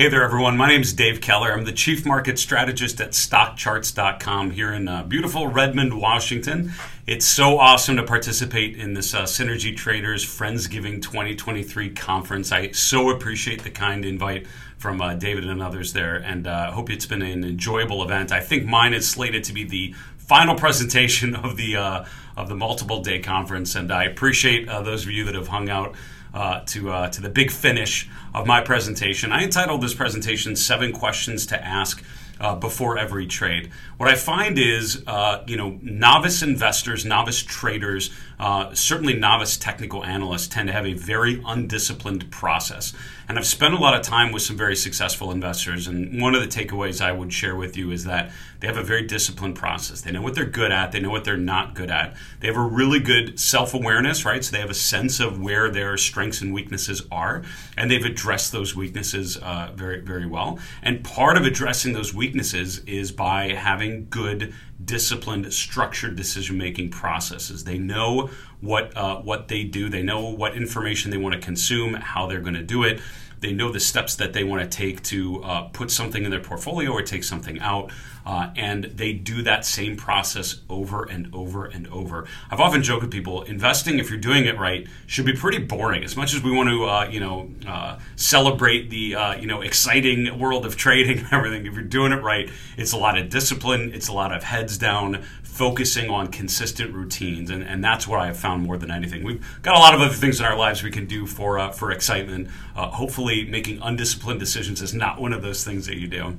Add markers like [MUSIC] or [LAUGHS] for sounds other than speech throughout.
Hey there, everyone. My name is Dave Keller. I'm the Chief Market Strategist at StockCharts.com here in uh, beautiful Redmond, Washington. It's so awesome to participate in this uh, Synergy Traders Friendsgiving 2023 conference. I so appreciate the kind invite from uh, David and others there, and I uh, hope it's been an enjoyable event. I think mine is slated to be the final presentation [LAUGHS] of the uh, of the multiple day conference, and I appreciate uh, those of you that have hung out uh, to uh, to the big finish of my presentation. I entitled this presentation Seven Questions to Ask uh, before every trade. What I find is, uh, you know, novice investors, novice traders, uh, certainly novice technical analysts tend to have a very undisciplined process. And I've spent a lot of time with some very successful investors. And one of the takeaways I would share with you is that they have a very disciplined process. They know what they're good at, they know what they're not good at. They have a really good self awareness, right? So they have a sense of where their strengths and weaknesses are. And they've addressed those weaknesses uh, very, very well. And part of addressing those weaknesses is by having good disciplined, structured decision making processes. They know what uh, what they do. They know what information they want to consume, how they're going to do it. They know the steps that they want to take to uh, put something in their portfolio or take something out. Uh, and they do that same process over and over and over. I've often joked with people: investing, if you're doing it right, should be pretty boring. As much as we want to, uh, you know, uh, celebrate the uh, you know exciting world of trading and [LAUGHS] everything, if you're doing it right, it's a lot of discipline. It's a lot of heads down, focusing on consistent routines, and, and that's what I've found more than anything. We've got a lot of other things in our lives we can do for uh, for excitement. Uh, hopefully, making undisciplined decisions is not one of those things that you do.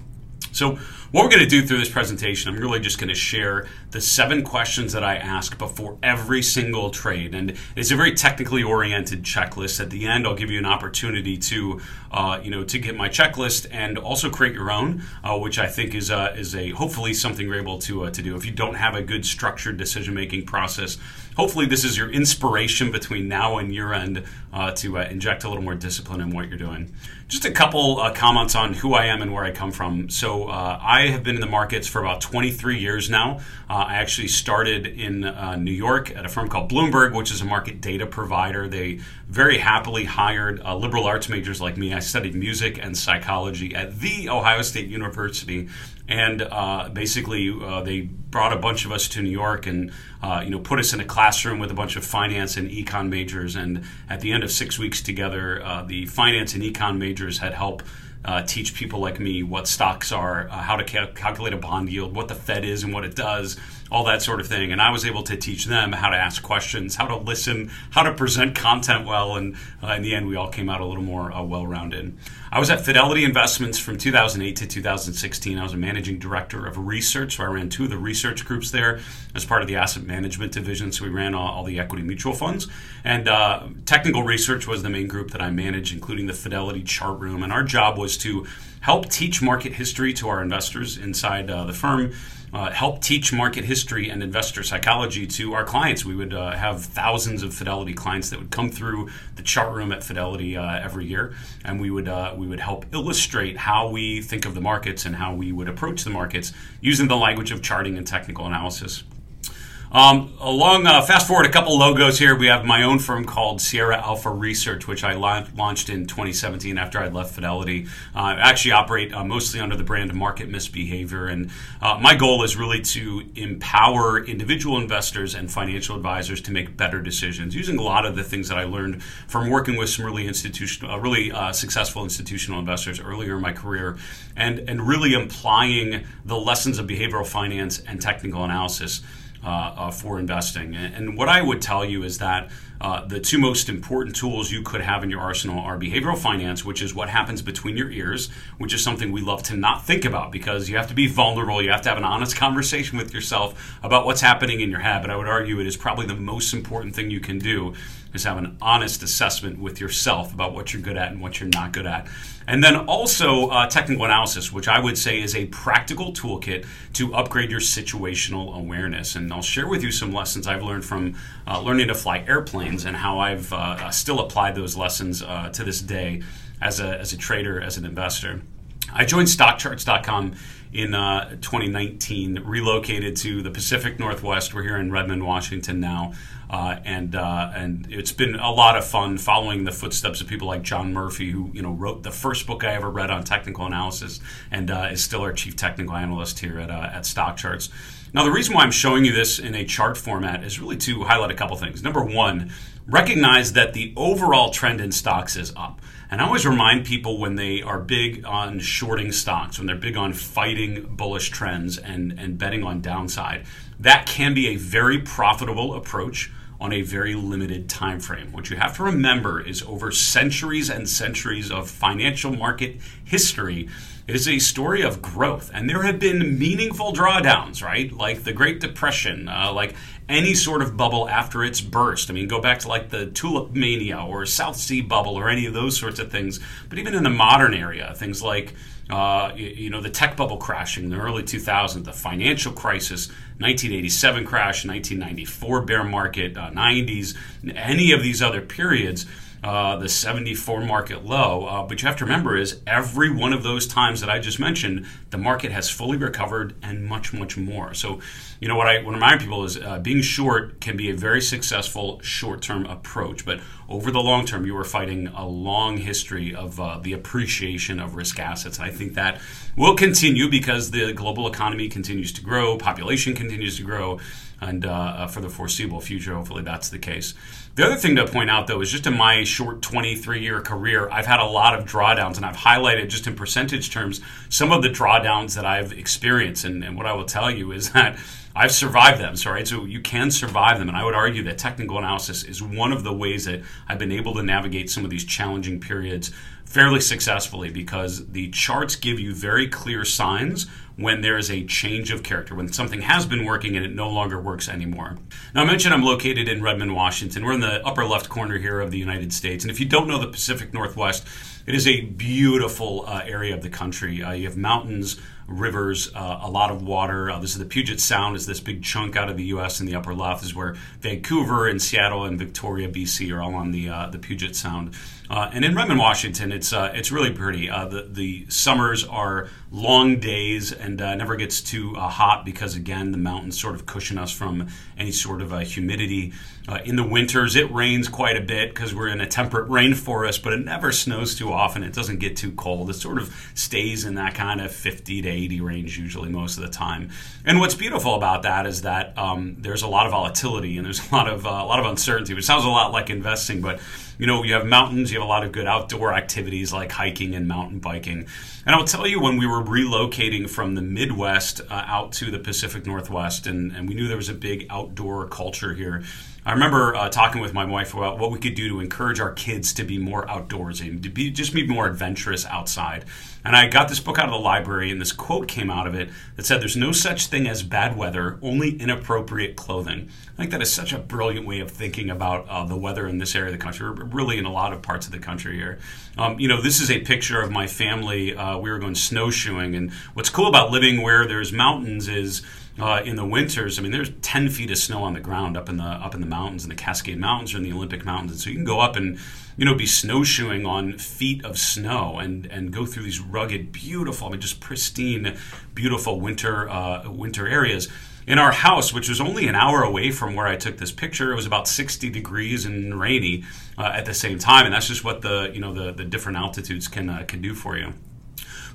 So, what we're going to do through this presentation, I'm really just going to share the seven questions that I ask before every single trade. And it's a very technically oriented checklist. At the end, I'll give you an opportunity to, uh, you know, to get my checklist and also create your own, uh, which I think is a, is a hopefully something you're able to uh, to do. If you don't have a good structured decision making process, hopefully this is your inspiration between now and year end uh, to uh, inject a little more discipline in what you're doing. Just a couple uh, comments on who I am and where I come from. So uh, I have been in the markets for about 23 years now. Uh, I actually started in uh, New York at a firm called Bloomberg, which is a market data provider. They very happily hired liberal arts majors like me. I studied music and psychology at the Ohio State University, and uh, basically uh, they brought a bunch of us to New York and uh, you know put us in a classroom with a bunch of finance and econ majors. And at the end of six weeks together, uh, the finance and econ majors had helped. Uh, teach people like me what stocks are, uh, how to cal- calculate a bond yield, what the Fed is and what it does, all that sort of thing. And I was able to teach them how to ask questions, how to listen, how to present content well. And uh, in the end, we all came out a little more uh, well rounded. I was at Fidelity Investments from 2008 to 2016. I was a managing director of research. So I ran two of the research groups there as part of the asset management division. So we ran all, all the equity mutual funds. And uh, technical research was the main group that I managed, including the Fidelity chart room. And our job was to help teach market history to our investors inside uh, the firm uh, help teach market history and investor psychology to our clients. We would uh, have thousands of Fidelity clients that would come through the chart room at Fidelity uh, every year, and we would uh, we would help illustrate how we think of the markets and how we would approach the markets using the language of charting and technical analysis. Um, along, uh, fast forward a couple logos here. We have my own firm called Sierra Alpha Research, which I la- launched in 2017 after I left Fidelity. Uh, I actually operate uh, mostly under the brand Market Misbehavior, and uh, my goal is really to empower individual investors and financial advisors to make better decisions using a lot of the things that I learned from working with some really institutional, uh, really uh, successful institutional investors earlier in my career, and and really applying the lessons of behavioral finance and technical analysis for investing. And, and, what I would tell you is that uh, the two most important tools you could have in your arsenal are behavioral finance, which is what happens between your ears, which is something we love to not think about because you have to be vulnerable. You have to have an honest conversation with yourself about what's happening in your head. But I would argue it is probably the most important thing you can do is have an honest assessment with yourself about what you're good at and what you're not good at. And then also uh, technical analysis, which I would say is a practical toolkit to upgrade your situational awareness. And I'll share with you some lessons I've learned from uh, learning to fly airplanes and how I've uh, still applied those lessons uh, to this day as a, as a trader, as an investor. I joined StockCharts.com in uh, 2019, relocated to the Pacific Northwest. We're here in Redmond, Washington now, uh, and uh, and it's been a lot of fun following the footsteps of people like John Murphy, who you know wrote the first book I ever read on technical analysis, and uh, is still our chief technical analyst here at uh, at Stock Charts. Now, the reason why I'm showing you this in a chart format is really to highlight a couple things. Number one, recognize that the overall trend in stocks is up. And I always remind people when they are big on shorting stocks, when they're big on fighting bullish trends and, and betting on downside, that can be a very profitable approach on a very limited time frame. What you have to remember is over centuries and centuries of financial market history, it is a story of growth. And there have been meaningful drawdowns, right? Like the Great Depression, uh, like any sort of bubble after its burst. I mean, go back to like the tulip mania or South Sea bubble or any of those sorts of things. But even in the modern area, things like uh, you, you, know the tech bubble crashing in the early 2000s, the financial crisis, 1987 crash, 1994 bear market, uh, 90s, any of these other periods uh, the 74 market low. Uh, but you have to remember is every one of those times that I just mentioned, the market has fully recovered and much, much more. So, you know, what I want to remind people is uh, being short can be a very successful short-term approach, but over the long term, you are fighting a long history of uh, the appreciation of risk assets. I think that will continue because the global economy continues to grow, population continues to grow, and uh, for the foreseeable future, hopefully that's the case. The other thing to point out, though, is just in my short 23 year career, I've had a lot of drawdowns, and I've highlighted just in percentage terms some of the drawdowns that I've experienced. And, and what I will tell you is [LAUGHS] that I've survived them. So, right, so you can survive them, and I would argue that technical analysis is one of the ways that I've been able to navigate some of these challenging periods fairly successfully because the charts give you very clear signs when there is a change of character, when something has been working and it no longer works anymore. Now, I mentioned I'm located in Redmond, Washington. We're in the upper left corner here of the United States. And if you don't know the Pacific Northwest, it is a beautiful uh, area of the country. Uh, you have mountains, rivers, uh, a lot of water. Uh, this is the Puget Sound, is this big chunk out of the U.S. in the upper left. This is where Vancouver and Seattle and Victoria, B.C. are all on the uh, the Puget Sound. Uh, and in Redmond, Washington, it's uh, it's really pretty. Uh, the the summers are long days and never gets too hot because again the mountains sort of cushion us from any sort of humidity. in the winters, it rains quite a bit because we're in a temperate rainforest, but it never snows too often. It doesn't get too cold. It sort of stays in that kind of 50 to 80 range usually most of the time. And what's beautiful about that is that um, there's a lot of volatility and there's a lot of uh, a lot of uncertainty, which sounds a lot like investing, but you know, you have mountains, you have a lot of good outdoor activities like hiking and mountain biking. And I'll tell you, when we were relocating from the Midwest uh, out to the Pacific Northwest, and, and we knew there was a big outdoor culture here, I remember uh, talking with my wife about what we could do to encourage our kids to be more outdoorsy and to be just be more adventurous outside. And I got this book out of the library, and this quote came out of it that said, "There's no such thing as bad weather, only inappropriate clothing." I think that is such a brilliant way of thinking about uh, the weather in this area of the country, or really in a lot of parts of the country here. Um, you know, this is a picture of my family. Uh, we were going snowshoeing, and what's cool about living where there's mountains is uh, in the winters, I mean, there's 10 feet of snow on the ground up in the up in the mountains, and the Cascade Mountains or in the Olympic Mountains. And so you can go up and you know be snowshoeing on feet of snow and and go through these rugged, beautiful, I mean, just pristine, beautiful winter uh, winter areas. In our house, which was only an hour away from where I took this picture, it was about 60 degrees and rainy uh, at the same time, and that's just what the you know the the different altitudes can uh, can do for you.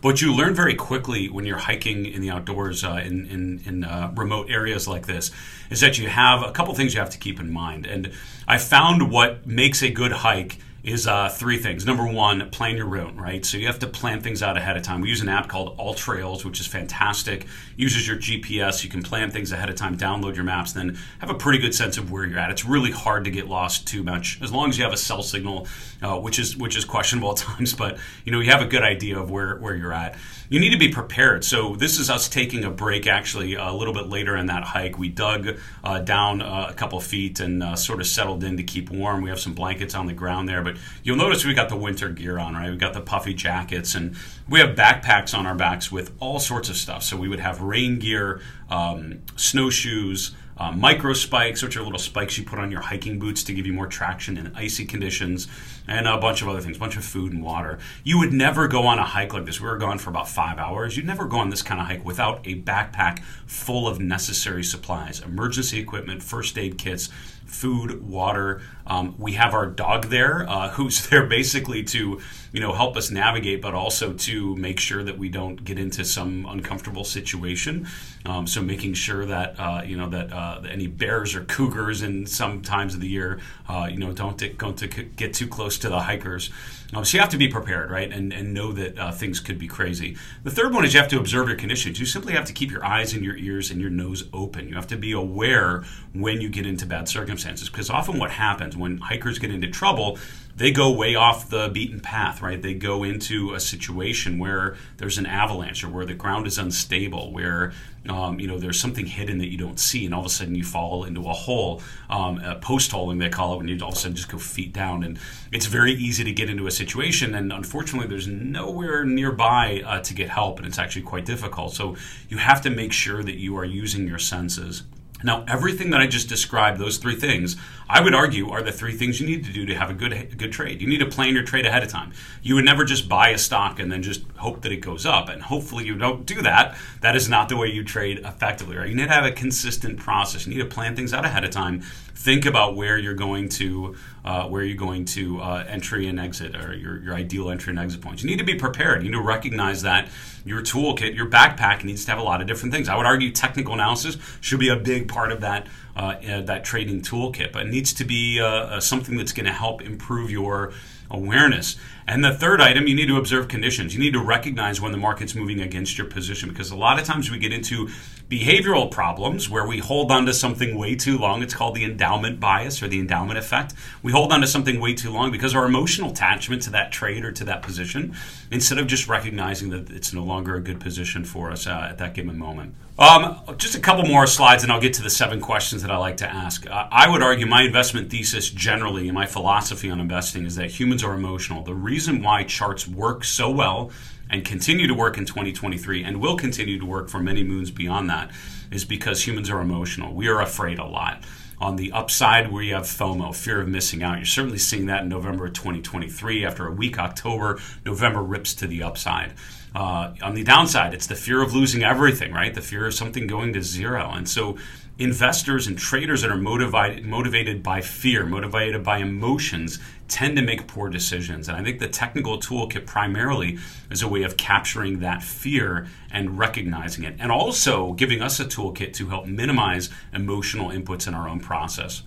But you learn very quickly when you're hiking in the outdoors uh, in, in, in uh, remote areas like this is that you have a couple things you have to keep in mind. And I found what makes a good hike is uh, three things. Number one, plan your route, right? So you have to plan things out ahead of time. We use an app called All Trails, which is fantastic. Uses your GPS. You can plan things ahead of time, download your maps, then have a pretty good sense of where you're at. It's really hard to get lost too much as long as you have a cell signal, uh, which is which is questionable at [LAUGHS] times, but you know you have a good idea of where where you're at you need to be prepared. So this is us taking a break. Actually, a little bit later in that hike, we dug uh, down uh, a couple feet and uh, sort of settled in to keep warm. We have some blankets on the ground there, but you'll notice we got the winter gear on, right? We got the puffy jackets, and we have backpacks on our backs with all sorts of stuff. So we would have rain gear, um, snowshoes uh, micro spikes, which are little spikes you put on your hiking boots to give you more traction in icy conditions, and a bunch of other things, a bunch of food and water. You would never go on a hike like this. We were gone for about five hours. You'd never go on this kind of hike without a backpack full of necessary supplies, emergency equipment, first aid kits food, water. Um, we have our dog there, uh, [LAUGHS] who's there basically to, you know, help us navigate, but also to make sure that we don't get into some uncomfortable situation. Um, so making sure that uh, you know that, uh, any bears or cougars in some times of the year, uh, you know, don't don't to get too close to the hikers. Um, so you have to be prepared, right, and and know that uh, things could be crazy. The third one is you have to observe your conditions. You simply have to keep your eyes and your ears and your nose open. You have to be aware when you get into bad circumstances, because often what happens when hikers get into trouble they go way off the beaten path, right? They go into a situation where there's an avalanche or where the ground is unstable, where um, you know there's something hidden that you don't see, and all of a sudden you fall into a hole, um, a post holing they call it, when you all of a sudden just go feet down, and it's very easy to get into a situation, and unfortunately there's nowhere nearby uh, to get help, and it's actually quite difficult. So you have to make sure that you are using your senses. Now, everything that I just described, those three things, I would argue are the three things you need to do to have a good a good trade. You need to plan your trade ahead of time. You would never just buy a stock and then just hope that it goes up. And hopefully you don't do that. That is not the way you trade effectively, right? You need to have a consistent process. You need to plan things out ahead of time. Think about where you're going to uh, where you're going to uh, entry and exit or your, your ideal entry and exit points. You need to be prepared. You need to recognize that your toolkit, your backpack needs to have a lot of different things. I would argue technical analysis should be a big part of that uh, uh that trading toolkit, but it needs to be uh, uh, something that's going to help improve your awareness. And the third item, you need to observe conditions. You need to recognize when the market's moving against your position because a lot of times we get into behavioral problems where we hold on to something way too long. It's called the endowment bias or the endowment effect. We hold on to something way too long because our emotional attachment to that trade or to that position instead of just recognizing that it's no longer a good position for us uh, at that given moment. Um, just a couple more slides, and I'll get to the seven questions that I like to ask. Uh, I would argue my investment thesis generally and my philosophy on investing is that humans are emotional. The reason why charts work so well and continue to work in 2023 and will continue to work for many moons beyond that is because humans are emotional. We are afraid a lot. On the upside, you have FOMO, fear of missing out. You're certainly seeing that in November of 2023. After a weak October, November rips to the upside. Uh, on the downside, it's the fear of losing everything, right? The fear of something going to zero. And so investors and traders that are motivated motivated by fear, motivated by emotions, tend to make poor decisions. And I think the technical toolkit primarily is a way of capturing that fear and recognizing it, and also giving us a toolkit to help minimize emotional inputs in our own process.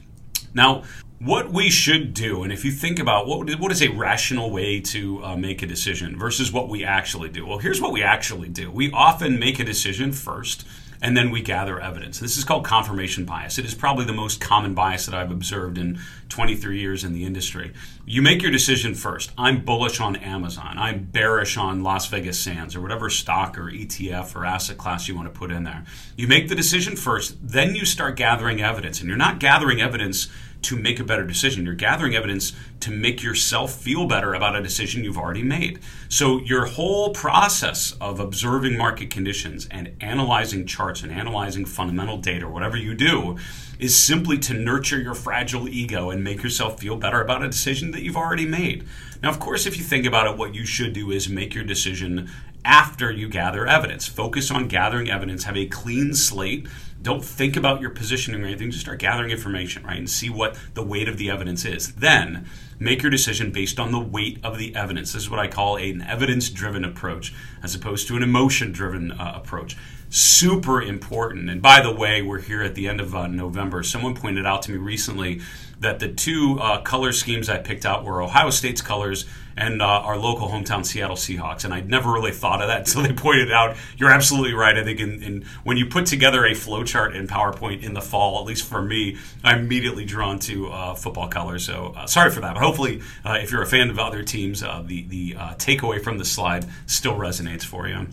Now, what we should do, and if you think about what what is a rational way to uh, make a decision versus what we actually do, well, here's what we actually do. We often make a decision first and then we gather evidence. This is called confirmation bias. It is probably the most common bias that I've observed in 23 years in the industry. You make your decision first. I'm bullish on Amazon. I'm bearish on Las Vegas Sands or whatever stock or ETF or asset class you want to put in there. You make the decision first, then you start gathering evidence. And you're not gathering evidence to make a better decision. You're gathering evidence to make yourself feel better about a decision you've already made. So, your whole process of observing market conditions and analyzing charts and analyzing fundamental data, or whatever you do, is simply to nurture your fragile ego and make yourself feel better about a decision that you've already made. Now, of course, if you think about it, what you should do is make your decision after you gather evidence. Focus on gathering evidence, have a clean slate don't think about your positioning or anything. Just start gathering information, right? And see what the weight of the evidence is. Then make your decision based on the weight of the evidence. This is what I call an evidence driven approach as opposed to an emotion driven uh, approach. Super important. And by the way, we're here at the end of uh, November. Someone pointed out to me recently that the two uh, color schemes I picked out were Ohio State's colors and uh, our local hometown Seattle Seahawks. And I'd never really thought of that until they pointed out. You're absolutely right. I think in, in when you put together a flowchart in PowerPoint in the fall, at least for me, I'm immediately drawn to uh, football colors. So uh, sorry for that. But hopefully, uh, if you're a fan of other teams, uh, the the uh, takeaway from the slide still resonates for you.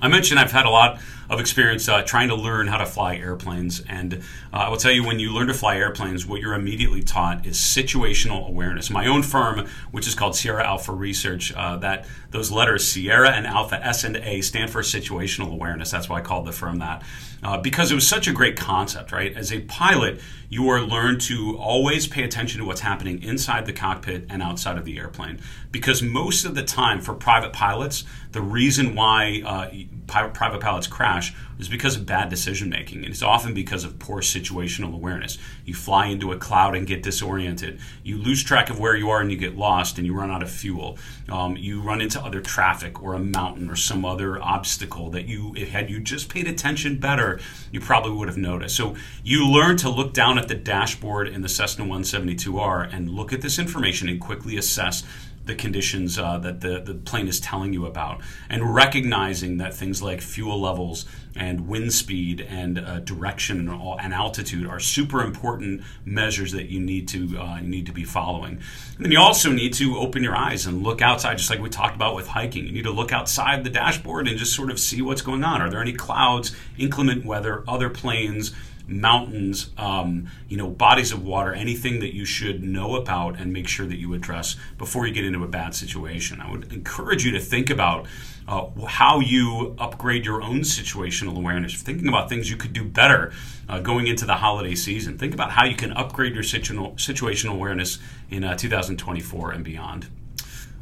I mentioned I've had a lot of experience uh, trying to learn how to fly airplanes. And uh, I will tell you, when you learn to fly airplanes, what you're immediately taught is situational awareness. My own firm, which is called Sierra Alpha Research, uh, that those letters Sierra and Alpha S and A stand for situational awareness. That's why I called the firm that. Uh, because it was such a great concept, right? As a pilot, you are learned to always pay attention to what's happening inside the cockpit and outside of the airplane. Because most of the time, for private pilots, the reason why uh, private pilots crash is because of bad decision making. And it's often because of poor situational awareness. You fly into a cloud and get disoriented. You lose track of where you are and you get lost and you run out of fuel. Um, you run into other traffic or a mountain or some other obstacle that you, had you just paid attention better, you probably would have noticed. So you learn to look down at the dashboard in the Cessna 172R and look at this information and quickly assess the conditions uh, that the, the plane is telling you about, and recognizing that things like fuel levels and wind speed and uh, direction and, altitude are super important measures that you need to uh, you need to be following. And then you also need to open your eyes and look outside, just like we talked about with hiking. You need to look outside the dashboard and just sort of see what's going on. Are there any clouds, inclement weather, other planes? Mountains, um, you know, bodies of water, anything that you should know about and make sure that you address before you get into a bad situation. I would encourage you to think about uh, how you upgrade your own situational awareness, thinking about things you could do better uh, going into the holiday season. Think about how you can upgrade your situational, awareness in uh, 2024 and beyond.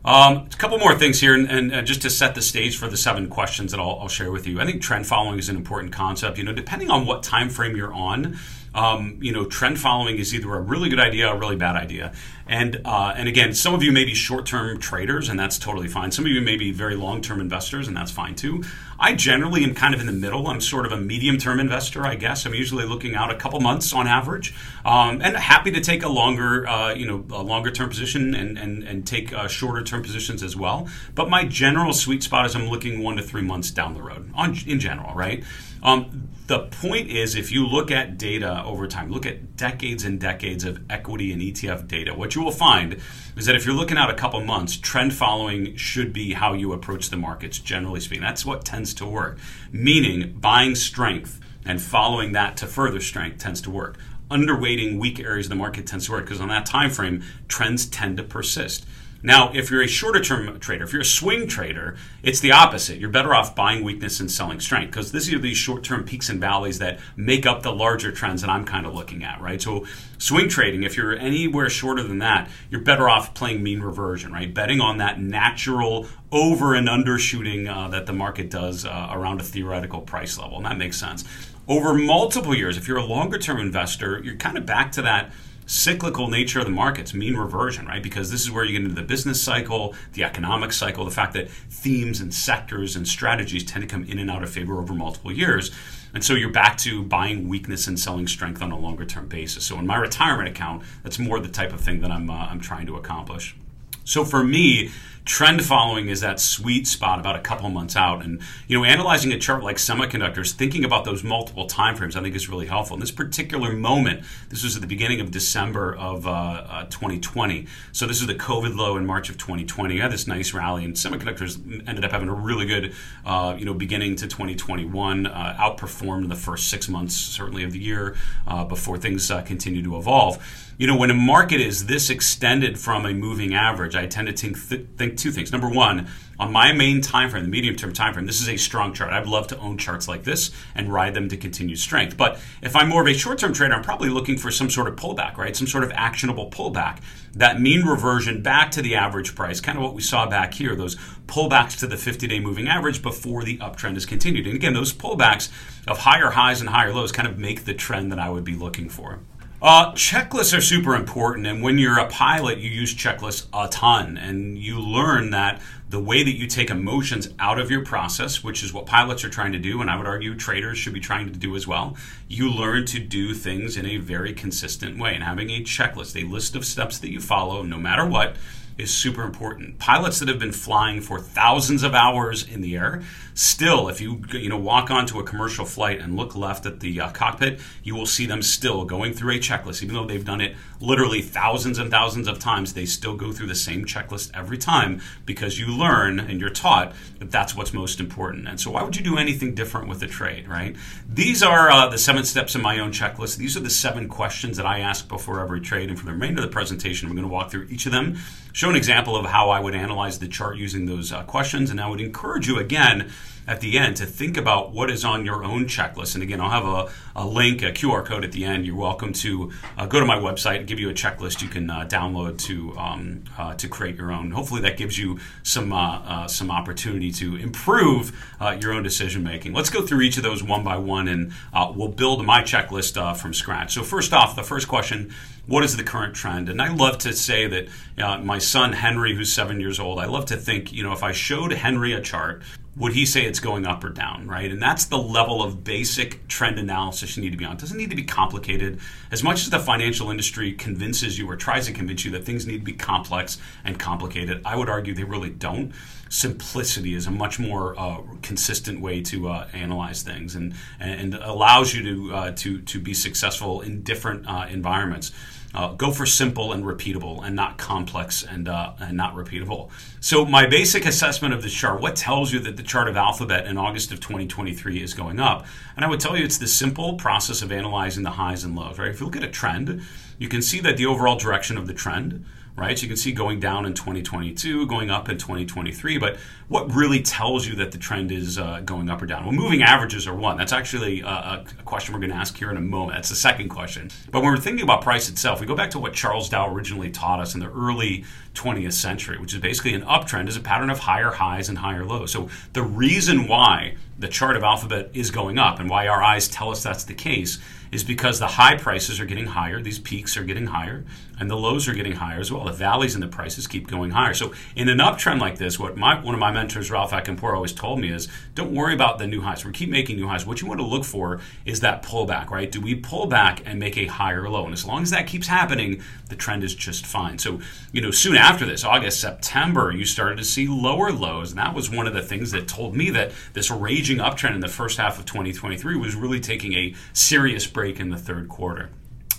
Um, a couple more things here, and, and uh, just to set the stage for the seven questions that I'll, I'll, share with you. I think trend following is an important concept. You know, depending on what time frame you're on, um, you know, trend following is either a really good idea or a really bad idea. And uh, and again, some of you may be short-term traders, and that's totally fine. Some of you may be very long-term investors, and that's fine too. I generally am kind of in the middle. I'm sort of a medium-term investor, I guess. I'm usually looking out a couple months on average, um, and happy to take a longer, uh, you know, a longer-term position and and and take uh, shorter-term positions as well. But my general sweet spot is I'm looking one to three months down the road, on in general, right? Um, the point is, if you look at data over time, look at decades and decades of equity and ETF data, what you will find is that if you're looking out a couple months, trend following should be how you approach the markets, generally speaking. That's what tends to work. Meaning, buying strength and following that to further strength tends to work. Underweighting weak areas of the market tends to work because on that time frame, trends tend to persist. Now, if you're a shorter term trader, if you're a swing trader, it's the opposite. You're better off buying weakness and selling strength because these are these short term peaks and valleys that make up the larger trends that I'm kind of looking at, right? So, swing trading, if you're anywhere shorter than that, you're better off playing mean reversion, right? Betting on that natural over and undershooting uh, that the market does uh, around a theoretical price level. And that makes sense. Over multiple years, if you're a longer term investor, you're kind of back to that cyclical nature of the markets, mean reversion, right? Because this is where you get into the business cycle, the economic cycle, the fact that themes and sectors and strategies tend to come in and out of favor over multiple years. And so you're back to buying weakness and selling strength on a longer term basis. So in my retirement account, that's more the type of thing that I'm, uh, I'm trying to accomplish. So for me, Trend following is that sweet spot about a couple months out. And, you know, analyzing a chart like semiconductors, thinking about those multiple time frames, I think is really helpful. In this particular moment, this was at the beginning of December of uh, uh, 2020. So this is the COVID low in March of 2020. You had this nice rally, and semiconductors ended up having a really good, uh, you know, beginning to 2021, uh, outperformed the first six months, certainly of the year, uh, before things uh, continue to evolve you know, when a market is this extended from a moving average, I tend to think, th- think two things. Number one, on my main time frame, the medium term time frame, this is a strong chart. I'd love to own charts like this and ride them to continued strength. But if I'm more of a short term trader, I'm probably looking for some sort of pullback, right? Some sort of actionable pullback. That mean reversion back to the average price, kind of what we saw back here, those pullbacks to the 50 day moving average before the uptrend is continued. And again, those pullbacks of higher highs and higher lows kind of make the trend that I would be looking for. Uh, checklists are super important, and when you're a pilot, you use checklists a ton, and you learn that the way that you take emotions out of your process, which is what pilots are trying to do, and I would argue traders should be trying to do as well, you learn to do things in a very consistent way. And having a checklist, a list of steps that you follow, no matter what, is super important. Pilots that have been flying for thousands of hours in the air, still, if you you know walk onto a commercial flight and look left at the uh, cockpit, you will see them still going through a checklist. Even though they've done it literally thousands and thousands of times, they still go through the same checklist every time because you learn and you're taught that that's what's most important. And so, why would you do anything different with a trade, right? These are uh, the seven steps in my own checklist. These are the seven questions that I ask before every trade. And for the remainder of the presentation, I'm going to walk through each of them, show an example of how I would analyze the chart using those uh, questions, and I would encourage you again at the end to think about what is on your own checklist. And again, I'll have a, a link, a QR code at the end. You're welcome to uh, go to my website, and give you a checklist you can uh, download to um, uh, to create your own. Hopefully, that gives you some uh, uh, some opportunity to improve uh, your own decision making. Let's go through each of those one by one, and we'll build my checklist from scratch. So first off, the first question what is the current trend? And I love to say that uh, my son Henry, who's seven years old, I love to think, you know, if I showed Henry a chart, would he say it's going up or down, right? And that's the level of basic trend analysis you need to be on. It doesn't need to be complicated. As much as the financial industry convinces you or tries to convince you that things need to be complex and complicated, I would argue they really don't. Simplicity is a much more uh, consistent way to uh, analyze things and, and allows you to, uh, to, to be successful in different uh, environments. Uh, go for simple and repeatable and not complex and, uh, and not repeatable. So, my basic assessment of the chart what tells you that the chart of Alphabet in August of 2023 is going up? And I would tell you it's the simple process of analyzing the highs and lows, right? If you look at a trend, you can see that the overall direction of the trend right? So you can see going down in 2022, going up in 2023. But what really tells you that the trend is uh, going up or down? Well, moving averages are one. That's actually a, a question we're going to ask here in a moment. That's the second question. But when we're thinking about price itself, we go back to what Charles Dow originally taught us in the early 20th century, which is basically an uptrend is a pattern of higher highs and higher lows. So the reason why the chart of alphabet is going up and why our eyes tell us that's the case is because the high prices are getting higher, these peaks are getting higher, and the lows are getting higher as well. The valleys in the prices keep going higher. So in an uptrend like this, what my, one of my mentors, Ralph Acampora, always told me is don't worry about the new highs. We keep making new highs. What you want to look for is that pullback, right? Do we pull back and make a higher low? And as long as that keeps happening, the trend is just fine. So, you know, soon after this, August, September, you started to see lower lows. And that was one of the things that told me that this raging uptrend in the first half of 2023 was really taking a serious break break in the third quarter.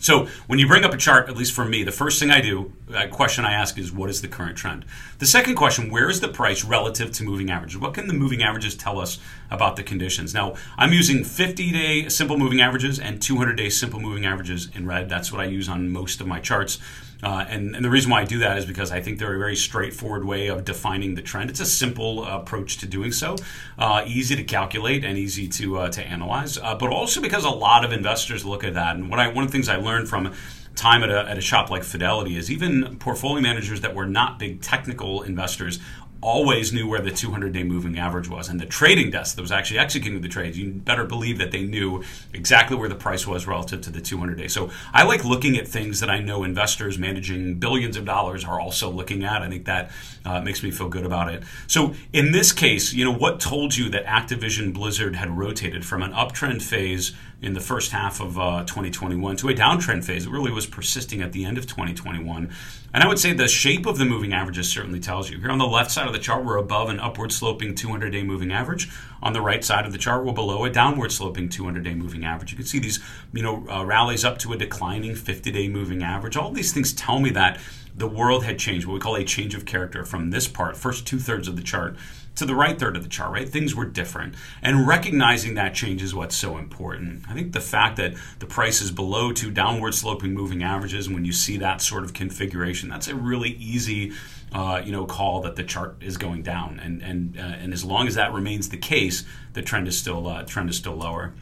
So when you bring up a chart, at least for me, the first thing I do, question I ask is, what is the current trend? The second question, where is the price relative to moving averages? What can the moving averages tell us about the conditions? Now, I'm using 50-day simple moving averages and 200-day simple moving averages in red. That's what I use on most of my charts. Uh, and, and, the reason why I do that is because I think they're a very straightforward way of defining the trend. It's a simple approach to doing so, uh, easy to calculate and easy to uh, to analyze. Uh, but also because a lot of investors look at that. And what I one of the things I learned from time at a, at a shop like Fidelity is even portfolio managers that were not big technical investors always knew where the 200 day moving average was. And the trading desk that was actually executing the trades, you better believe that they knew exactly where the price was relative to the 200 day. So I like looking at things that I know investors managing billions of dollars are also looking at. I think that uh, makes me feel good about it. So in this case, you know, what told you that Activision Blizzard had rotated from an uptrend phase in the first half of uh, 2021 to a downtrend phase. It really was persisting at the end of 2021. And I would say the shape of the moving averages certainly tells you. Here on the left side of the chart, we're above an upward sloping 200 day moving average. On the right side of the chart, we're below a downward sloping 200 day moving average. You can see these you know, uh, rallies up to a declining 50 day moving average. All these things tell me that the world had changed, what we call a change of character from this part, first two thirds of the chart to the right third of the chart, right? Things were different. And recognizing that change is what's so important. I think the fact that the price is below two downward sloping moving averages, when you see that sort of configuration, that's a really easy uh, you know, call that the chart is going down. And, and, uh, and as long as that remains the case, the trend is still, uh, trend is still lower.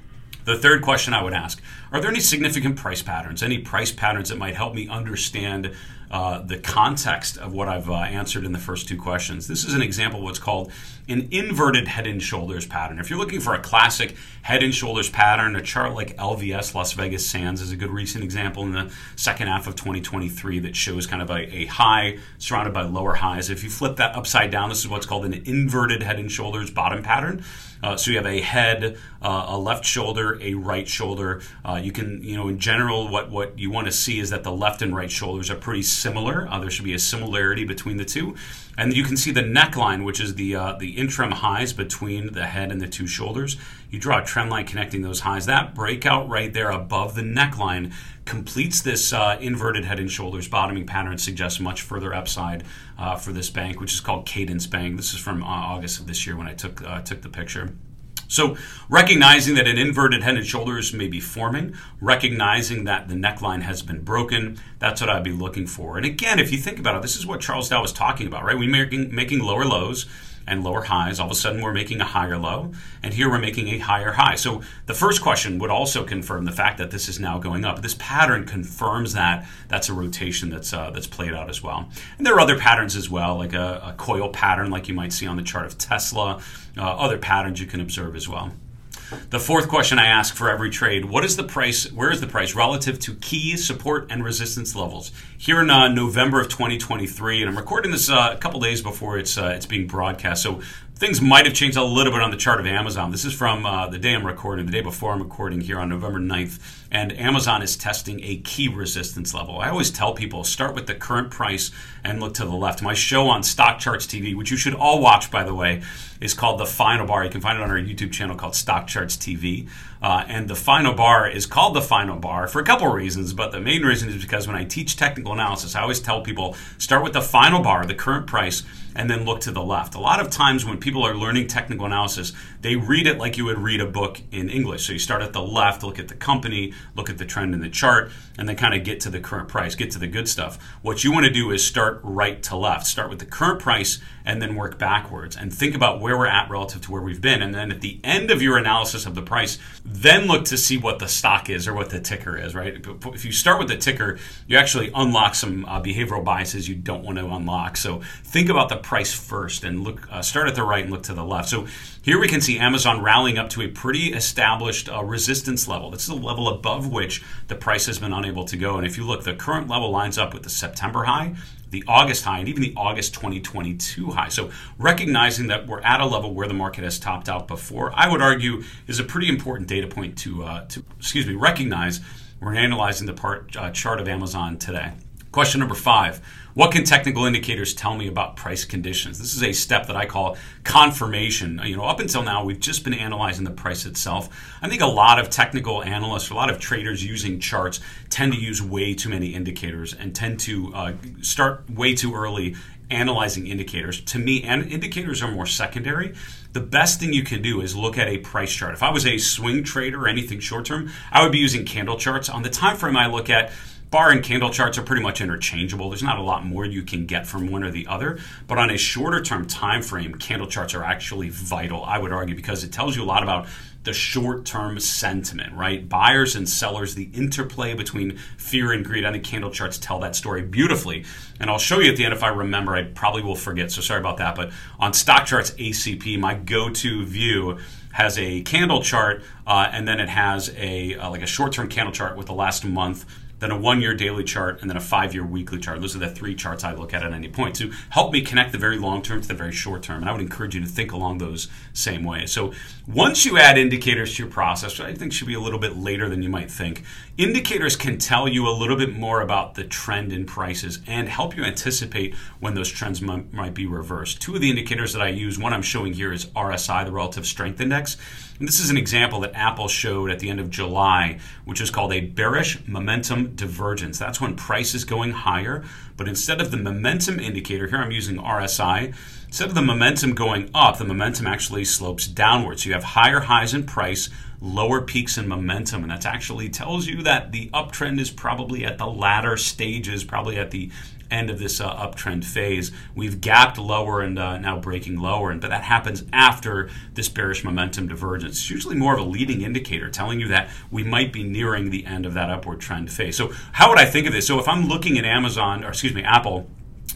The third question I would ask Are there any significant price patterns, any price patterns that might help me understand uh, the context of what I've uh, answered in the first two questions. This is an example of what's called an inverted head and shoulders pattern. If you're looking for a classic head and shoulders pattern, a chart like LVS Las Vegas Sands is a good recent example in the second half of 2023 that shows kind of a, a high surrounded by lower highs. If you flip that upside down, this is what's called an inverted head and shoulders bottom pattern. Uh, so you have a head, uh, a left shoulder, a right shoulder. Uh, you can, you know, in general, what what you want to see is that the left and right shoulders are pretty similar. Uh, there should be a similarity between the two. And you can see the neckline, which is the uh, the interim highs between the head and the two shoulders. You draw a trend line connecting those highs. That breakout right there above the neckline completes this uh, inverted head and shoulders bottoming pattern. Suggests much further upside uh, for this bank, which is called Cadence Bank. This is from uh, August of this year when I took uh, took the picture. So, recognizing that an inverted head and shoulders may be forming, recognizing that the neckline has been broken, that's what I'd be looking for. And again, if you think about it, this is what Charles Dow was talking about, right? We're making, making lower lows and lower highs. All of a sudden, we're making a higher low, and here we're making a higher high. So the first question would also confirm the fact that this is now going up. This pattern confirms that that's a rotation that's uh, that's played out as well. And there are other patterns as well, like a, a coil pattern, like you might see on the chart of Tesla. Uh, other patterns you can observe as well. The fourth question I ask for every trade: What is the price? Where is the price relative to key support and resistance levels? Here in uh, November of 2023, and I'm recording this uh, a couple days before it's uh, it's being broadcast, so things might have changed a little bit on the chart of Amazon. This is from uh, the day I'm recording, the day before I'm recording here on November 9th, and Amazon is testing a key resistance level. I always tell people start with the current price and look to the left. My show on Stock Charts TV, which you should all watch, by the way, is called The Final Bar. You can find it on our YouTube channel called Stock Charts TV. Uh, and the final bar is called the final bar for a couple of reasons, but the main reason is because when I teach technical analysis, I always tell people start with the final bar, the current price, and then look to the left. A lot of times when people are learning technical analysis, they read it like you would read a book in English. So you start at the left, look at the company, look at the trend in the chart, and then kind of get to the current price, get to the good stuff. What you want to do is start right to left. Start with the current price and then work backwards and think about where we're at relative to where we've been. And then at the end of your analysis of the price, then look to see what the stock is or what the ticker is, right? If you start with the ticker, you actually unlock some uh, behavioral biases you don't want to unlock. So think about the price first and look, uh, start at the right and look to the left. So here we can see Amazon rallying up to a pretty established uh, resistance level. This is a level above which the price has been unable to go. And if you look, the current level lines up with the September high the August high and even the August 2022 high. So recognizing that we're at a level where the market has topped out before, I would argue is a pretty important data point to, uh, to excuse me, recognize we're analyzing the part, uh, chart of Amazon today. Question number five What can technical indicators tell me about price conditions? This is a step that I call confirmation. You know, up until now, we've just been analyzing the price itself. I think a lot of technical analysts, a lot of traders using charts tend to use way too many indicators and tend to uh, start way too early analyzing indicators. To me, and indicators are more secondary. The best thing you can do is look at a price chart. If I was a swing trader or anything short term, I would be using candle charts. On the time frame I look at, bar and candle charts are pretty much interchangeable. There's not a lot more you can get from one or the other. But on a shorter term time frame, candle charts are actually vital, I would argue, because it tells you a lot about the short term sentiment, right? Buyers and sellers, the interplay between fear and greed. I think candle charts tell that story beautifully. And I'll show you at the end if I remember. I probably will forget, so sorry about that. But on stock charts ACP, my go to view has a candle chart uh, and then it has a uh, like a short term candle chart with the last month then a one year daily chart, and then a five year weekly chart. Those are the three charts I look at at any point to help me connect the very long term to the very short term. And I would encourage you to think along those same ways. So once you add indicators to your process, I think should be a little bit later than you might think, indicators can tell you a little bit more about the trend in prices and help you anticipate when those trends m- might be reversed. Two of the indicators that I use, one I'm showing here is RSI, the Relative Strength Index. And this is an example that Apple showed at the end of July, which is called a bearish momentum divergence. That's when price is going higher, but instead of the momentum indicator, here I'm using RSI, instead of the momentum going up, the momentum actually slopes downwards. So you have higher highs in price, lower peaks in momentum, and that actually tells you that the uptrend is probably at the latter stages, probably at the end of this uh, uptrend phase. We've gapped lower and uh, now breaking lower, and but that happens after this bearish momentum divergence. It's usually more of a leading indicator telling you that we might be nearing the end of that upward trend phase. So how would I think of this? So if I'm looking at Amazon, or excuse me, Apple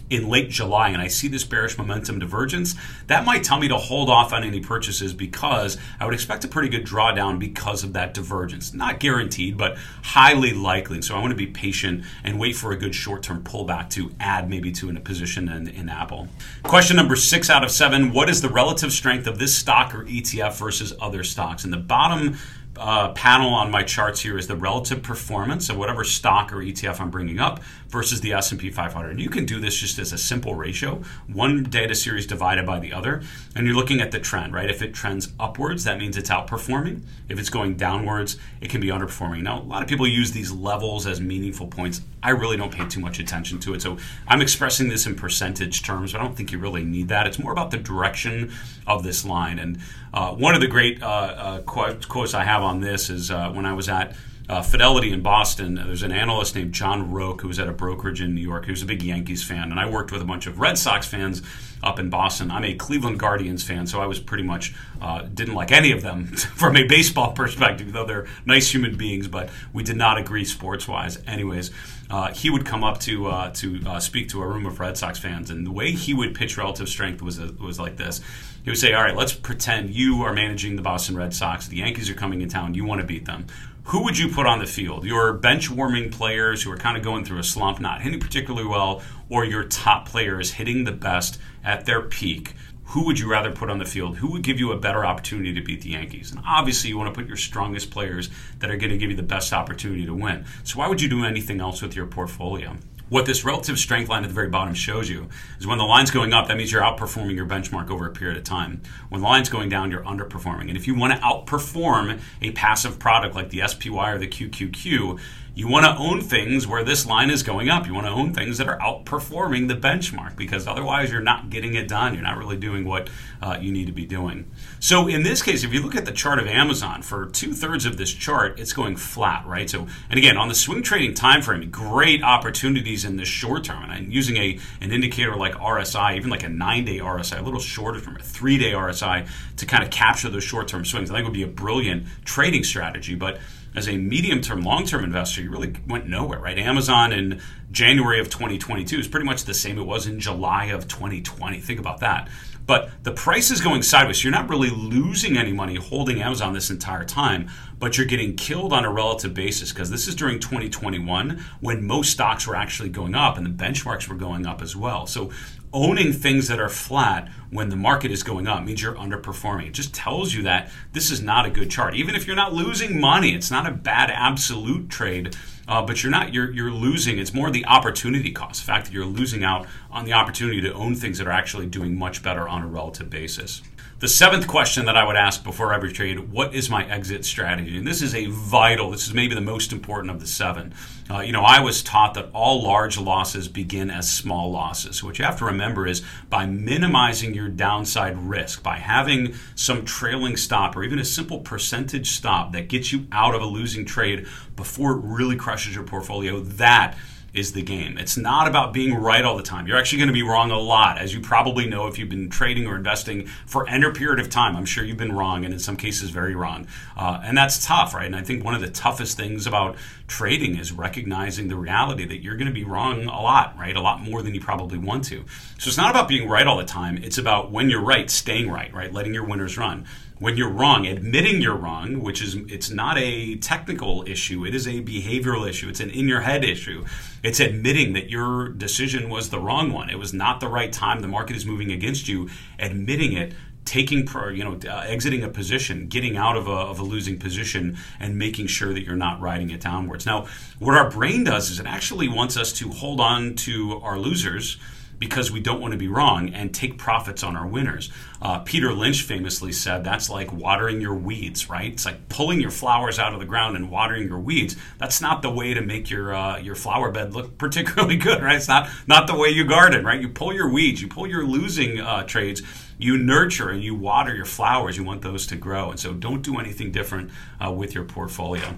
in late July and I see this bearish momentum divergence, that might tell me to hold off on any purchases because I would expect a pretty good drawdown because of that divergence. Not guaranteed, but highly likely. So I want to be patient and wait for a good short term pullback to add maybe to in a position in, in Apple. Question number six out of seven What is the relative strength of this stock or ETF versus other stocks? In the bottom uh, panel on my charts here is the relative performance of whatever stock or ETF I'm bringing up versus the S&P 500. You can do this just as a simple ratio, one data series divided by the other, and you're looking at the trend, right? If it trends upwards, that means it's outperforming. If it's going downwards, it can be underperforming. Now, a lot of people use these levels as meaningful points. I really don't pay too much attention to it. So I'm expressing this in percentage terms, but I don't think you really need that. It's more about the direction of this line. And uh, one of the great uh, uh, quotes I have on this is uh, when I was at uh, Fidelity in Boston, there's an analyst named John Roque who was at a brokerage in New York who's a big Yankees fan. And I worked with a bunch of Red Sox fans up in Boston. I'm a Cleveland Guardians fan, so I was pretty much uh, didn't like any of them [LAUGHS] from a baseball perspective, though they're nice human beings, but we did not agree sports wise. Anyways, uh, he would come up to uh, to uh, speak to a room of Red Sox fans, and the way he would pitch relative strength was was like this. He would say, "All right, let's pretend you are managing the Boston Red Sox. The Yankees are coming in town. You want to beat them." who would you put on the field? Your bench warming players who are kind of going through a slump, not hitting particularly well, or your top players hitting the best at their peak? Who would you rather put on the field? Who would give you a better opportunity to beat the Yankees? And obviously, you want to put your strongest players that are going to give you the best opportunity to win. So, why would you do anything else with your portfolio? What this relative strength line at the very bottom shows you is when the line's going up, that means you're outperforming your benchmark over a period of time. When the line's going down, you're underperforming. And if you want to outperform a passive product like the SPY or the QQQ, you want to own things where this line is going up. You want to own things that are outperforming the benchmark because otherwise you're not getting it done. You're not really doing what uh, you need to be doing. So in this case, if you look at the chart of Amazon, for two thirds of this chart, it's going flat, right? So, and again, on the swing trading time frame, great opportunities in the short term. And I'm using a an indicator like RSI, even like a nine day RSI, a little shorter from a three day RSI to kind of capture those short term swings. I think would be a brilliant trading strategy, but as a medium term, long term investor, you really went nowhere, right? Amazon in January of 2022 is pretty much the same it was in July of 2020. Think about that. But the price is going sideways. You're not really losing any money holding Amazon this entire time, but you're getting killed on a relative basis because this is during 2021 when most stocks were actually going up and the benchmarks were going up as well. So owning things that are flat when the market is going up means you're underperforming. It just tells you that this is not a good chart. Even if you're not losing money, it's not a bad absolute trade, uh, but you're not you're you're losing. It's more the opportunity cost, the fact that you're losing out on the opportunity to own things that are actually doing much better on a relative basis. The seventh question that I would ask before every trade what is my exit strategy? And this is a vital, this is maybe the most important of the seven. Uh, you know, I was taught that all large losses begin as small losses. So what you have to remember is by minimizing your downside risk, by having some trailing stop or even a simple percentage stop that gets you out of a losing trade before it really crushes your portfolio, that is the game. It's not about being right all the time. You're actually going to be wrong a lot, as you probably know if you've been trading or investing for any period of time. I'm sure you've been wrong, and in some cases, very wrong. Uh, and that's tough, right? And I think one of the toughest things about trading is recognizing the reality that you're going to be wrong a lot, right? A lot more than you probably want to. So it's not about being right all the time. It's about when you're right, staying right, right? Letting your winners run when you're wrong, admitting you're wrong, which is it's not a technical issue, it is a behavioral issue. It's an in your head issue. It's admitting that your decision was the wrong one. It was not the right time. The market is moving against you. Admitting it, taking you know uh, exiting a position getting out of a, of a losing position and making sure that you're not riding it downwards now what our brain does is it actually wants us to hold on to our losers because we don't want to be wrong and take profits on our winners. Uh, Peter Lynch famously said that's like watering your weeds, right? It's like pulling your flowers out of the ground and watering your weeds. That's not the way to make your uh, your flower bed look [LAUGHS] particularly good, right? It's not not the way you garden, right? You pull your weeds, you pull your losing uh, trades, you nurture and you water your flowers. You want those to grow, and so don't do anything different uh, with your portfolio.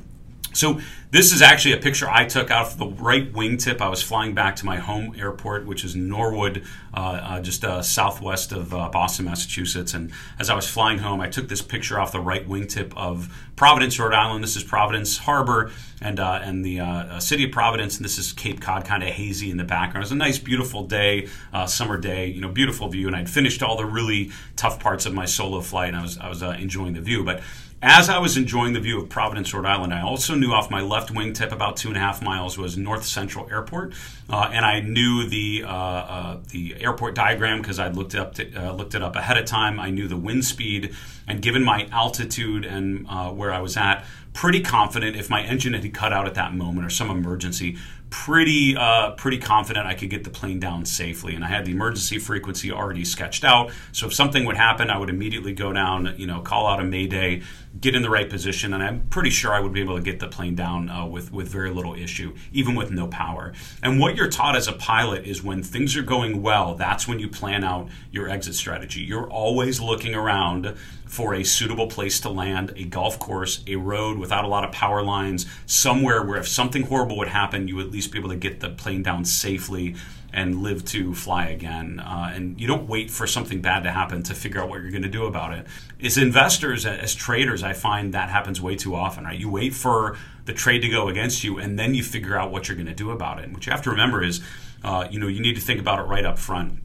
So this is actually a picture I took out of the right wingtip. I was flying back to my home airport, which is Norwood, uh, uh, just uh, southwest of uh, Boston, Massachusetts. And as I was flying home, I took this picture off the right wingtip of Providence, Rhode Island. This is Providence Harbor and uh, and the uh, city of Providence, and this is Cape Cod, kind of hazy in the background. It was a nice, beautiful day, summer day. You know, beautiful view. And I'd finished all the really tough parts of my solo flight, and I was I was enjoying the view, but as I was enjoying the view of Providence, Rhode Island, I also knew off my left wingtip about two and a half miles was North Central Airport, uh, and I knew the uh, uh, the airport diagram because I'd looked up to, uh, looked it up ahead of time. I knew the wind speed, and given my altitude and uh, where I was at, pretty confident if my engine had cut out at that moment or some emergency, pretty uh, pretty confident I could get the plane down safely. And I had the emergency frequency already sketched out. So if something would happen, I would immediately go down, you know, call out a mayday, get in the right position, and I'm pretty sure I would be able to get the plane down uh, with with very little issue, even with no power. And what you're taught as a pilot is when things are going well, that's when you plan out your exit strategy. You're always looking around for a suitable place to land, a golf course, a road without a lot of power lines, somewhere where if something horrible would happen, you would at least be able to get the plane down safely and live to fly again. Uh, and you don't wait for something bad to happen to figure out what you're going to do about it. As investors, as traders, I find that happens way too often, right? You wait for the trade to go against you, and then you figure out what you're going to do about it. And what you have to remember is, uh, you know, you need to think about it right up front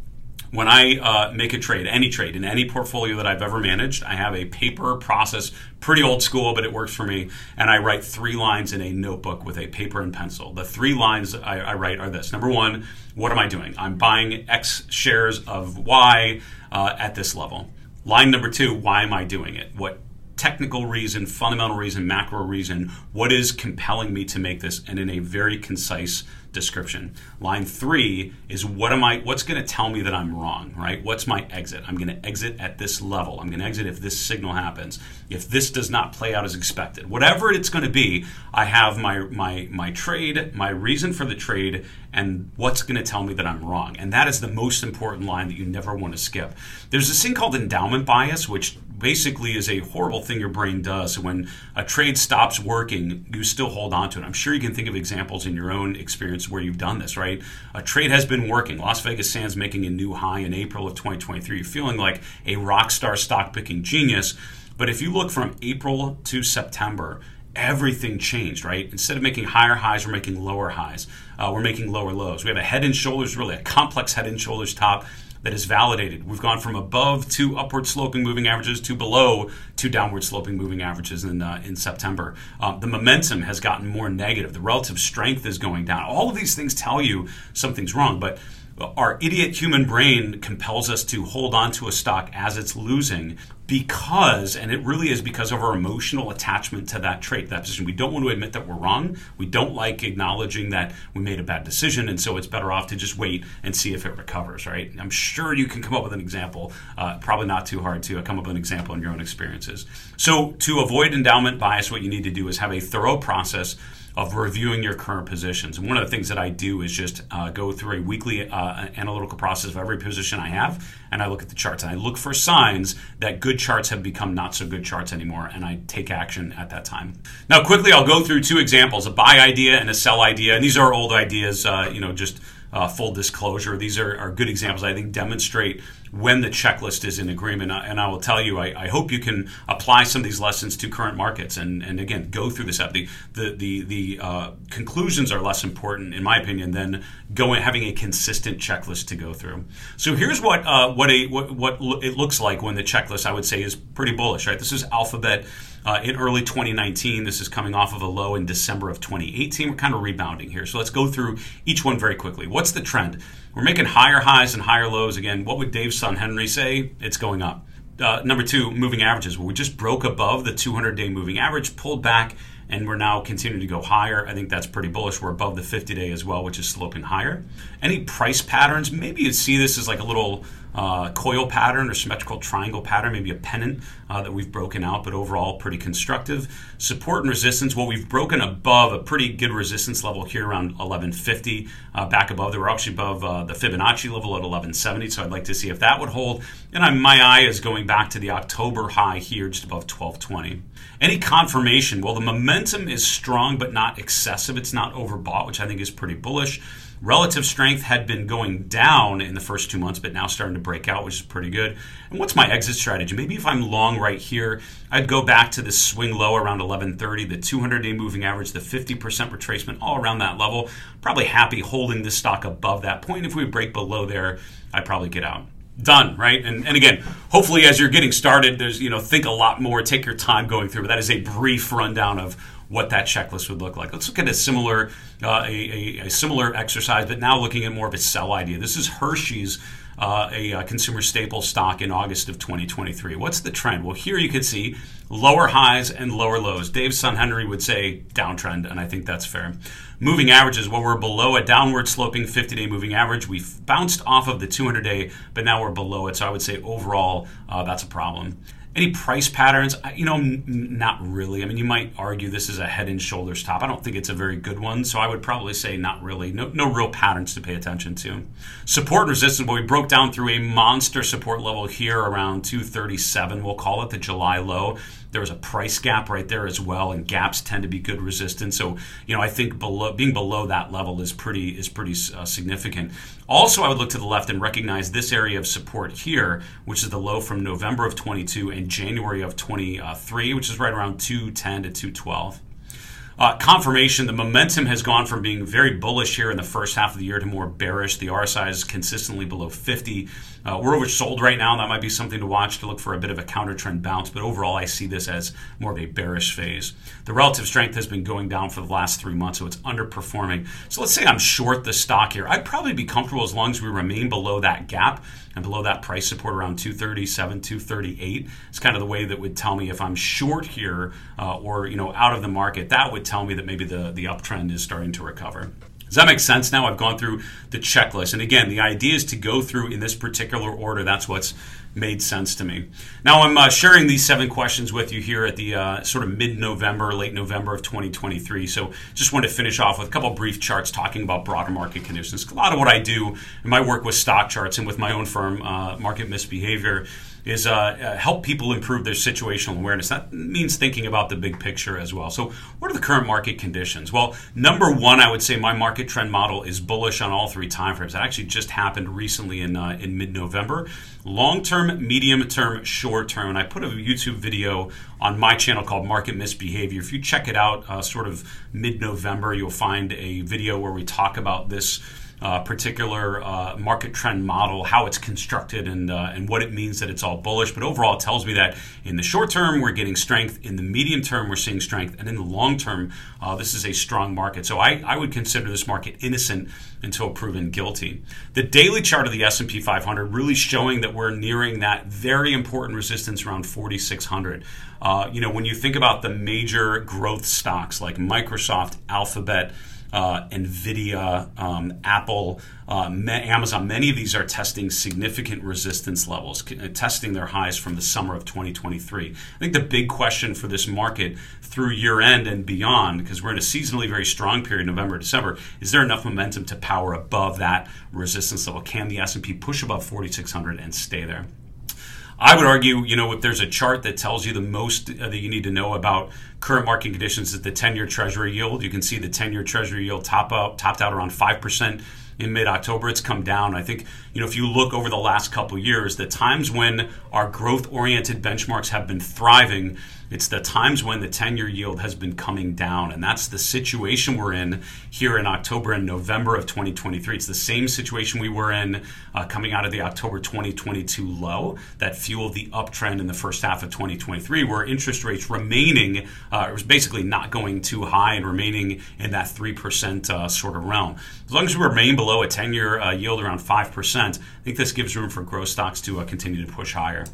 when I uh, make a trade, any trade in any portfolio that I've ever managed, I have a paper process, pretty old school, but it works for me. And I write three lines in a notebook with a paper and pencil. The three lines I, I write are this: number one, what am I doing? I'm buying X shares of Y uh, at this level. Line number two, why am I doing it? What technical reason, fundamental reason, macro reason, what is compelling me to make this, and in a very concise description. Line three is what am I? What's going to tell me that I'm wrong? Right? What's my exit? I'm going to exit at this level. I'm going to exit if this signal happens. If this does not play out as expected, whatever it's going to be, I have my my my trade, my reason for the trade, and what's going to tell me that I'm wrong. And that is the most important line that you never want to skip. There's this thing called endowment bias, which basically is a horrible thing your brain does. When a trade stops working, you still hold on to it. I'm sure you can think of examples in your own experience where you've done this, right? A trade has been working. Las Vegas Sands making a new high in April of 2023. You're feeling like a rock star stock picking genius. But if you look from April to September, everything changed, right? Instead of making higher highs, we're making lower highs. Uh, we're making lower lows. We have a head and shoulders, really a complex head and shoulders top that is validated. We've gone from above two upward sloping moving averages to below two downward sloping moving averages in, uh, in September. Um, the momentum has gotten more negative. The relative strength is going down. All of these things tell you something's wrong, but our idiot human brain compels us to hold on to a stock as it's losing because, and it really is because of our emotional attachment to that trait, that position. We don't want to admit that we're wrong. We don't like acknowledging that we made a bad decision, and so it's better off to just wait and see if it recovers, right? I'm sure you can come up with an example, uh, probably not too hard to come up with an example in your own experiences. So, to avoid endowment bias, what you need to do is have a thorough process of reviewing your current positions. And one of the things that I do is just uh, go through a weekly uh, analytical process of every position I have, and I look at the charts and I look for signs that good charts have become not so good charts anymore, and I take action at that time. Now, quickly, I'll go through two examples: a buy idea and a sell idea. And these are old ideas, uh, you know, just uh, full disclosure. These are, are good examples, I think, demonstrate when the checklist is in agreement. Uh, and I will tell you, I, I, hope you can apply some of these lessons to current markets and, and again, go through this. The, the, the, the uh, conclusions are less important, in my opinion, than going having a consistent checklist to go through. So here's what, uh, what, a, what, what it looks like when the checklist, I would say, is pretty bullish, right? This is Alphabet uh, in early 2019. This is coming off of a low in December of 2018. We're kind of rebounding here. So let's go through each one very quickly. What's the trend? We're making higher highs and higher lows again. What would Dave's son Henry say? It's going up. Uh, number two, moving averages. Well, we just broke above the 200 day moving average, pulled back, and we're now continuing to go higher. I think that's pretty bullish. We're above the 50 day as well, which is sloping higher. Any price patterns? Maybe you'd see this as like a little uh, coil pattern or symmetrical triangle pattern, maybe a pennant uh, that we've broken out, but overall pretty constructive. Support and resistance, well, we've broken above a pretty good resistance level here around 1150, uh, back above. Were actually above uh, the Fibonacci level at 1170, so I'd like to see if that would hold. And I'm, my eye is going back to the October high here, just above 1220. Any confirmation? Well, the momentum is strong, but not excessive. It's not overbought, which I think is pretty bullish. Relative strength had been going down in the first two months, but now starting to break out, which is pretty good. And what's my exit strategy? Maybe if I'm long right here, I'd go back to this swing low around 1130, the 200 day moving average, the 50% retracement, all around that level. Probably happy holding this stock above that point. If we break below there, I'd probably get out done right and, and again hopefully as you're getting started there's you know think a lot more take your time going through but that is a brief rundown of what that checklist would look like let's look at a similar uh, a, a, a, similar exercise but now looking at more of a sell idea this is hershey's uh, a, a, uh, consumer staple stock in August of 2023. What's the trend? Well, here you can see lower highs and lower lows. Dave Son Henry would say downtrend, and I think that's fair. Moving averages, well, we're below a downward sloping 50 day moving average. We've bounced off of the 200 day, but now we're below it. So I would say overall, uh, that's a problem. Any price patterns? You know, n- not really. I mean, you might argue this is a head and shoulders top. I don't think it's a very good one, so I would probably say not really. No, no real patterns to pay attention to. Support and resistance. Well, we broke down through a monster support level here around 237. We'll call it the July low. There was a price gap right there as well, and gaps tend to be good resistance. So, you know, I think below being below that level is pretty is pretty uh, significant. Also, I would look to the left and recognize this area of support here, which is the low from November of 22 and January of 23, which is right around 210 to 212. Uh, confirmation, the momentum has gone from being very bullish here in the first half of the year to more bearish. The RSI is consistently below 50. Uh, we're oversold right now. That might be something to watch to look for a bit of a counter trend bounce, but overall, I see this as more of a bearish phase. The relative strength has been going down for the last three months, so it's underperforming. So let's say I'm short the stock here. I'd probably be comfortable as long as we remain below that gap and below that price support around 237 238 it's kind of the way that would tell me if i'm short here uh, or you know out of the market that would tell me that maybe the, the uptrend is starting to recover does that make sense now? I've gone through the checklist. And again, the idea is to go through in this particular order. That's what's made sense to me. Now, I'm uh, sharing these seven questions with you here at the uh, sort of mid November, late November of 2023. So, just want to finish off with a couple brief charts talking about broader market conditions. A lot of what I do in my work with StockCharts and with my own firm, uh, Market Misbehavior, is uh, uh, help people improve their situational awareness. That means thinking about the big picture as well. So, what are the current market conditions? Well, number one, I would say my market trend model is bullish on all three timeframes. That actually just happened recently in uh, in mid November. Long term, medium term, short term. And I put a YouTube video on my channel called Market Misbehavior. If you check it out, uh, sort of mid November, you'll find a video where we talk about this uh, particular uh, market trend model, how it's constructed, and uh, and what it means that it's all bullish. But overall, it tells me that in the short term we're getting strength, in the medium term we're seeing strength, and in the long term uh, this is a strong market. So I, I would consider this market innocent until proven guilty. The daily chart of the S&P 500 really showing that we're nearing that very important resistance around 4600. Uh, you know, when you think about the major growth stocks like Microsoft, Alphabet, uh, NVIDIA, um, Apple, uh, Amazon, many of these are testing significant resistance levels, uh, testing their highs from the summer of 2023. I think the big question for this market through year end and beyond, because we're in a seasonally very strong period, November, December, is there enough momentum to power above that resistance level? Can the S&P push above 4,600 and stay there? I would argue, you know, if there's a chart that tells you the most uh, that you need to know about current market conditions is the 10-year Treasury yield. You can see the 10-year Treasury yield top out, topped out around five percent in mid-October. It's come down. I think you know if you look over the last couple years, the times when our growth-oriented benchmarks have been thriving it's the times when the 10 year yield has been coming down. And that's the situation we're in here in October and November of 2023. It's the same situation we were in uh, coming out of the October 2022 low that fueled the uptrend in the first half of 2023, where interest rates remaining, uh, it was basically not going too high and remaining in that 3% uh, sort of realm. As long as we remain below a 10 year uh, yield around 5%, I think this gives room for growth stocks to uh, continue to push higher.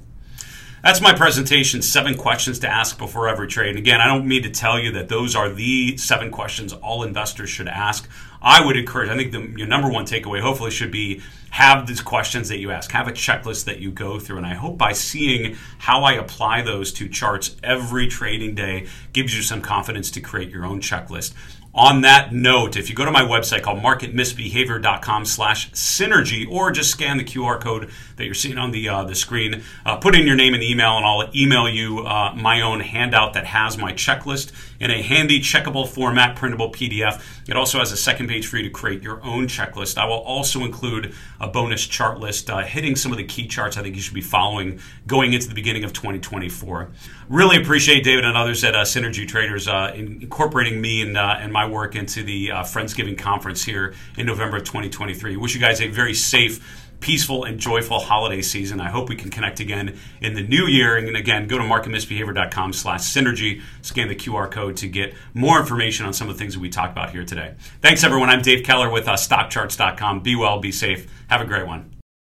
That's my presentation. Seven questions to ask before every trade. And again, I don't mean to tell you that those are the seven questions all investors should ask. I would encourage, I think the, your number one takeaway hopefully should be have these questions that you ask, have a checklist that you go through. And I hope by seeing how I apply those to charts every trading day gives you some confidence to create your own checklist on that note, if you go to my website called marketmisbehavior.com slash synergy, or just scan the QR code that you're seeing on the, uh, the screen, uh, put in your name and email, and I'll email you uh, my own handout that has my checklist in a handy checkable format, printable PDF. It also has a second page for you to create your own checklist. I will also include a bonus chart list uh, hitting some of the key charts I think you should be following going into the beginning of 2024. Really appreciate David and others at uh, Synergy Traders uh, incorporating me and, and my work into the uh, Friendsgiving conference here in November of 2023. Wish you guys a very safe peaceful and joyful holiday season. I hope we can connect again in the new year. And again, go to marketmisbehavior.com slash synergy, scan the QR code to get more information on some of the things that we talked about here today. Thanks, everyone. I'm Dave Keller with uh, stockcharts.com. Be well, be safe. Have a great one.